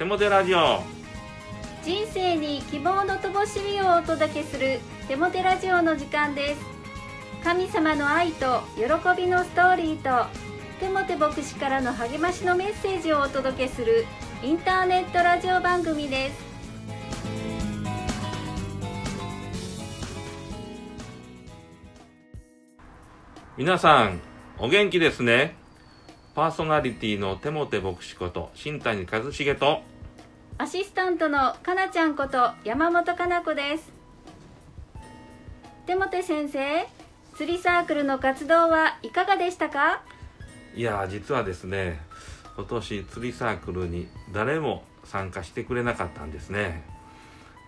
手もてラジオ。人生に希望の灯火をお届けする手もてラジオの時間です。神様の愛と喜びのストーリーとテモテ牧師からの励ましのメッセージをお届けするインターネットラジオ番組です。皆さんお元気ですね？パーソナリティのテモテ牧師こと新谷和重とアシスタントのかなちゃんこと山本かな子です。テモテ先生釣りサークルの活動はいかがでしたか？いや実はですね今年釣りサークルに誰も参加してくれなかったんですね。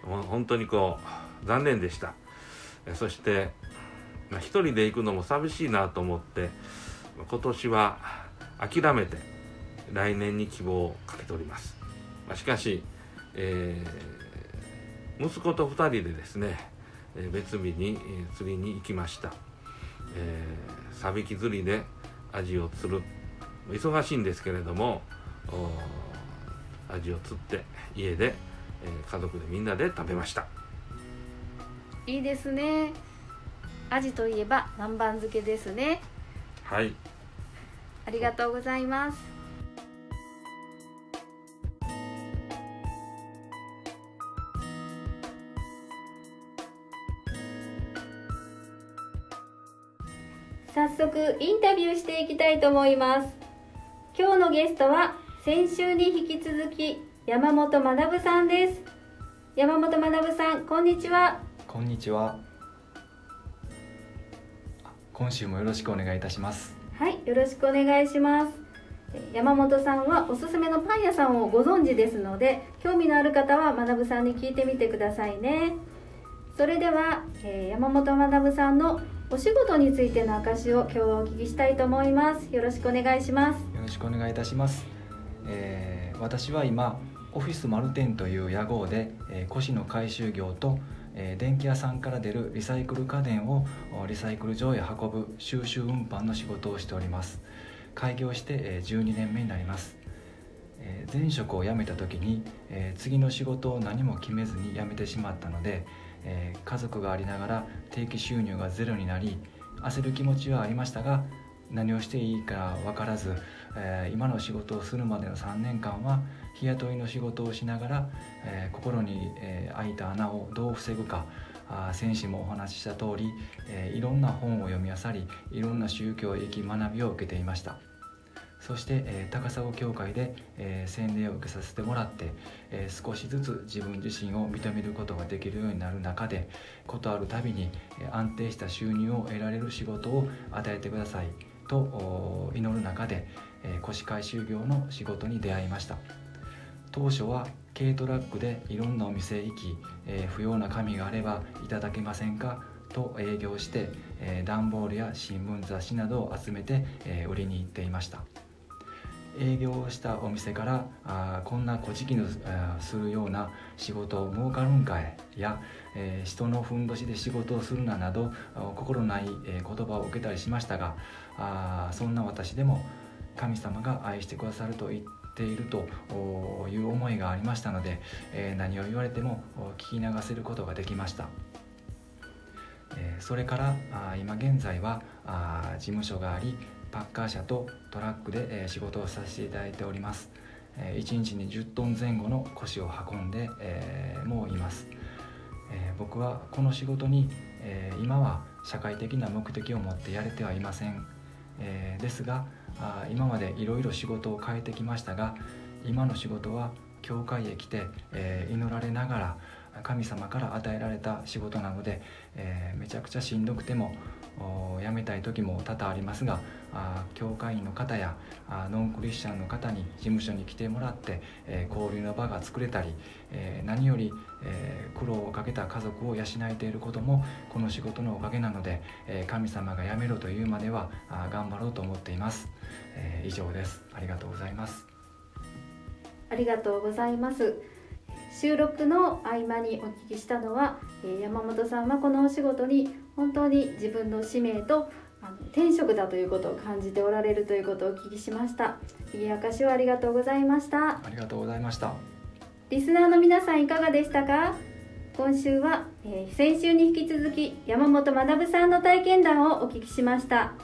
本当にこう残念でした。そしてまあ、一人で行くのも寂しいなと思って今年は諦めて来年に希望をかけております、まあ、しかし、えー、息子と2人でですね別日に釣りに行きました、えー、サビキ釣りでアジを釣る。忙しいんですけれどもアジを釣って家で、えー、家族でみんなで食べました。いいですね。アジといえば南蛮漬けですね。はいありがとうございます。早速インタビューしていきたいと思います。今日のゲストは先週に引き続き山本学さんです。山本学さんこんにちは。こんにちは。今週もよろしくお願いいたします。はいよろしくお願いします。山本さんはおすすめのパン屋さんをご存知ですので興味のある方は学さんに聞いてみてくださいね。それでは、えー、山本学さんのお仕事についての証を今日はお聞きしたいと思います。よろしくお願いします。よろしくお願いいたします、えー、私は今オフィスマルテンという屋号で、えー、古紙の回収業とえ電気屋さんから出るリサイクル家電をリサイクル場へ運ぶ収集運搬の仕事をしております。開業して12年目になります。前職を辞めた時に次の仕事を何も決めずに辞めてしまったので家族がありながら定期収入がゼロになり焦る気持ちはありましたが何をしていいか分からず今の仕事をするまでの3年間は日雇いの仕事をしながら、えー、心に、えー、開いた穴をどう防ぐかあ先週もお話しした通り、えー、いろんな本を読み漁りいろんな宗教的学びを受けていました。そして、えー、高砂教会で、えー、洗礼を受けさせてもらって、えー、少しずつ自分自身を認めることができるようになる中でことあるたびに、え、安定した収入を得られる仕事を与えてください。と祈る中で、腰回収業の仕事に出会いました。当初は軽トラックでいろんなお店へ行き、え、不要な紙があればいただけませんか？と営業して、え、段ボールや新聞雑誌などを集めて、え、売りに行っていました。営業したお店からあこんな小じきのするような仕事を儲かるんかいや、えー、人のふんどしで仕事をするななど心ない、言葉を受けたりしましたがあそんな私でも神様が愛してくださると言っているという思いがありましたので、え何を言われても聞き流せることができました。それから今現在は事務所がありパッカー車とトラックで仕事をさせていただいております。1日に10トン前後の腰を運んでもういます。僕はこの仕事に今は社会的な目的を持ってやれてはいません。ですがあ今までいろいろ仕事を変えてきましたが今の仕事は教会へ来て、え、祈られながら神様から与えられた仕事なので、え、めちゃくちゃしんどくても辞めたい時も多々ありますがあ教会員の方やあノンクリスチャンの方に事務所に来てもらって、えー、交流の場が作れたり、えー、何より、えー、苦労をかけた家族を養えていることもこの仕事のおかげなので、え神様が辞めろというまではあ頑張ろうと思っています、え以上です。ありがとうございます。ありがとうございます。収録の合間にお聞きしたのは、え山本さんはこのお仕事に本当に自分の使命とあの転職だということを感じておられるということをお聞きしました。いい証をありがとうございました。ありがとうございました。リスナーの皆さんいかがでしたか？今週は、えー、先週に引き続き山本学さんの体験談をお聞きしました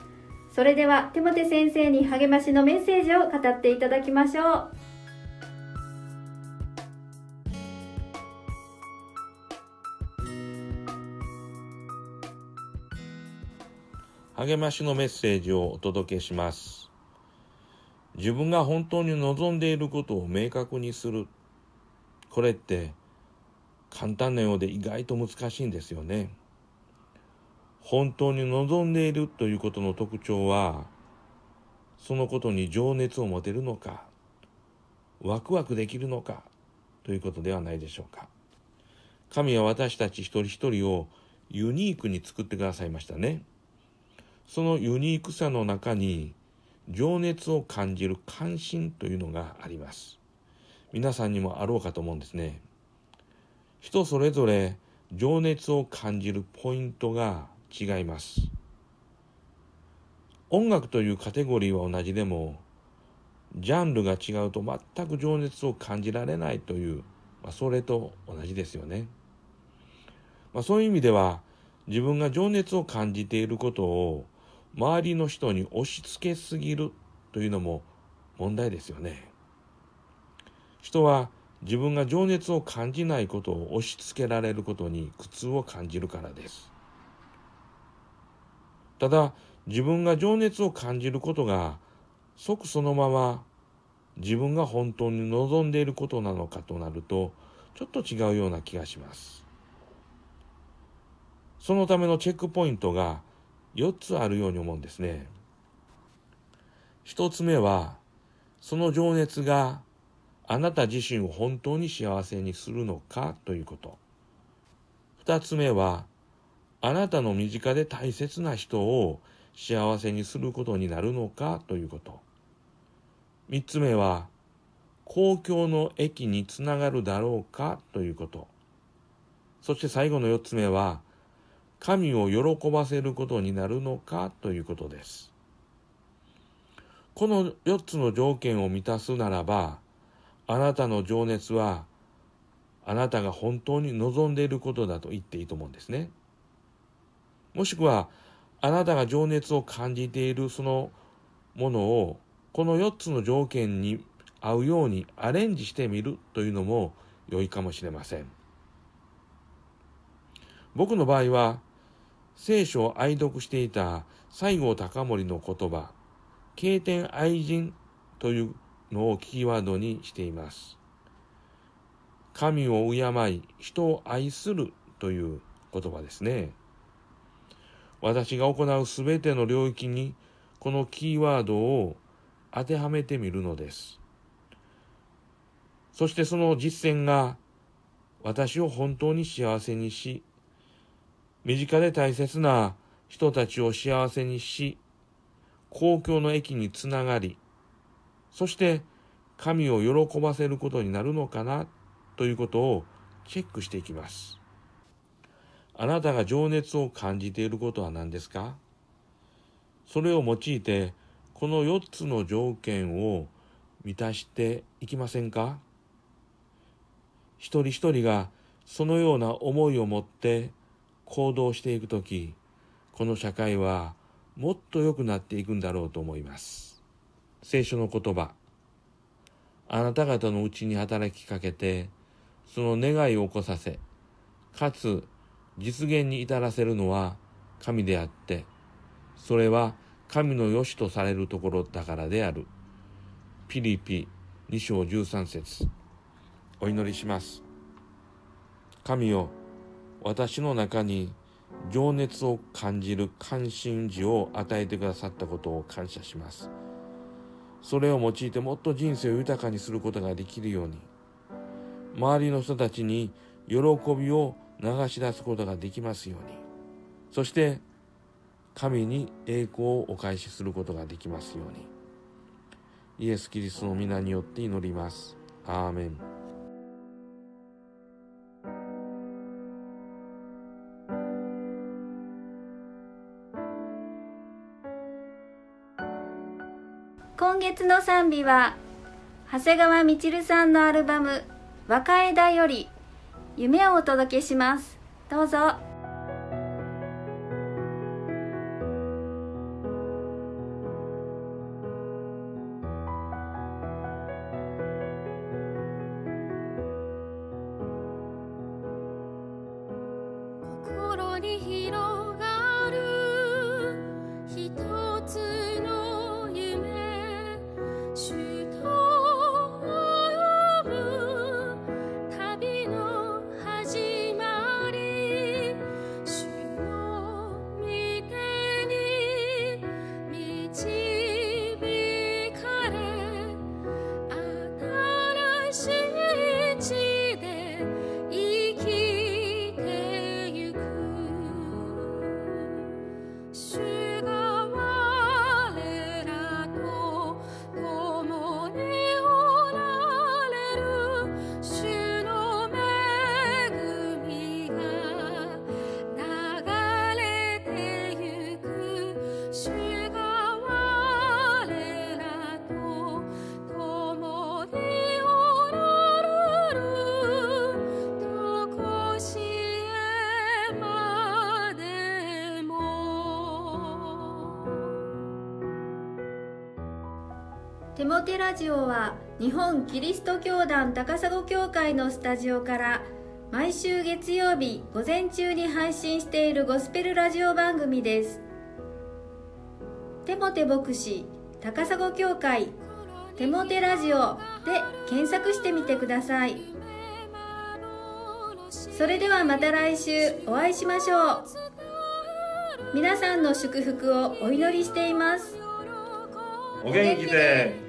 それではテモテ先生に励ましのメッセージを語っていただきましょう励ましのメッセージをお届けします自分が本当に望んでいることを明確にするこれって簡単なようで意外と難しいんですよね。本当に望んでいるということの特徴は、そのことに情熱を持てるのか、ワクワクできるのかということではないでしょうか。神は私たち一人一人をユニークに作ってくださいましたね。そのユニークさの中に情熱を感じる関心というのがあります。皆さんにもあろうかと思うんですね。人それぞれ情熱を感じるポイントが違います。音楽というカテゴリーは同じでも、ジャンルが違うと全く情熱を感じられないという、まあ、それと同じですよね。まあ、そういう意味では、自分が情熱を感じていることを周りの人に押し付けすぎるというのも問題ですよね。人は自分が情熱を感じないことを押し付けられることに苦痛を感じるからです。ただ、自分が情熱を感じることが即そのまま自分が本当に望んでいることなのかとなるとちょっと違うような気がします。そのためのチェックポイントが4つあるように思うんですね。1つ目はその情熱があなた自身を本当に幸せにするのかということ。二つ目は、あなたの身近で大切な人を幸せにすることになるのかということ。三つ目は、公共の駅につながるだろうかということ。そして最後の四つ目は、神を喜ばせることになるのかということです。この四つの条件を満たすならば、あなたの情熱はあなたが本当に望んでいることだと言っていいと思うんですね。もしくはあなたが情熱を感じているそのものをこの4つの条件に合うようにアレンジしてみるというのも良いかもしれません。僕の場合は聖書を愛読していた西郷隆盛の言葉「経典愛人」というのをキーワードにしています。神を敬い、人を愛するという言葉ですね。私が行うすべての領域にこのキーワードを当てはめてみるのです。そしてその実践が私を本当に幸せにし、身近で大切な人たちを幸せにし、公共の駅につながり、そして神を喜ばせることになるのかなということをチェックしていきます。あなたが情熱を感じていることは何ですか？それを用いてこの4つの条件を満たしていきませんか？一人一人がそのような思いを持って行動していくとき、この社会はもっと良くなっていくんだろうと思います。聖書の言葉、あなた方のうちに働きかけて、その願いを起こさせ、かつ実現に至らせるのは神であって、それは神の良しとされるところだからである。ピリピ2章13節お祈りします。神よ、私の中に情熱を感じる関心事を与えてくださったことを感謝します。それを用いてもっと人生を豊かにすることができるように周りの人たちに喜びを流し出すことができますようにそして神に栄光をお返しすることができますように。イエス・キリストの皆によって祈ります。アーメン。月の賛美は長谷川みちるさんのアルバム「若枝より夢をお届けします。どうぞ。テモテラジオは日本キリスト教団高砂教会のスタジオから毎週月曜日午前中に配信しているゴスペルラジオ番組です。テモテ牧師高砂教会テモテラジオで検索してみてください。それではまた来週お会いしましょう。皆さんの祝福をお祈りしています。お元気で。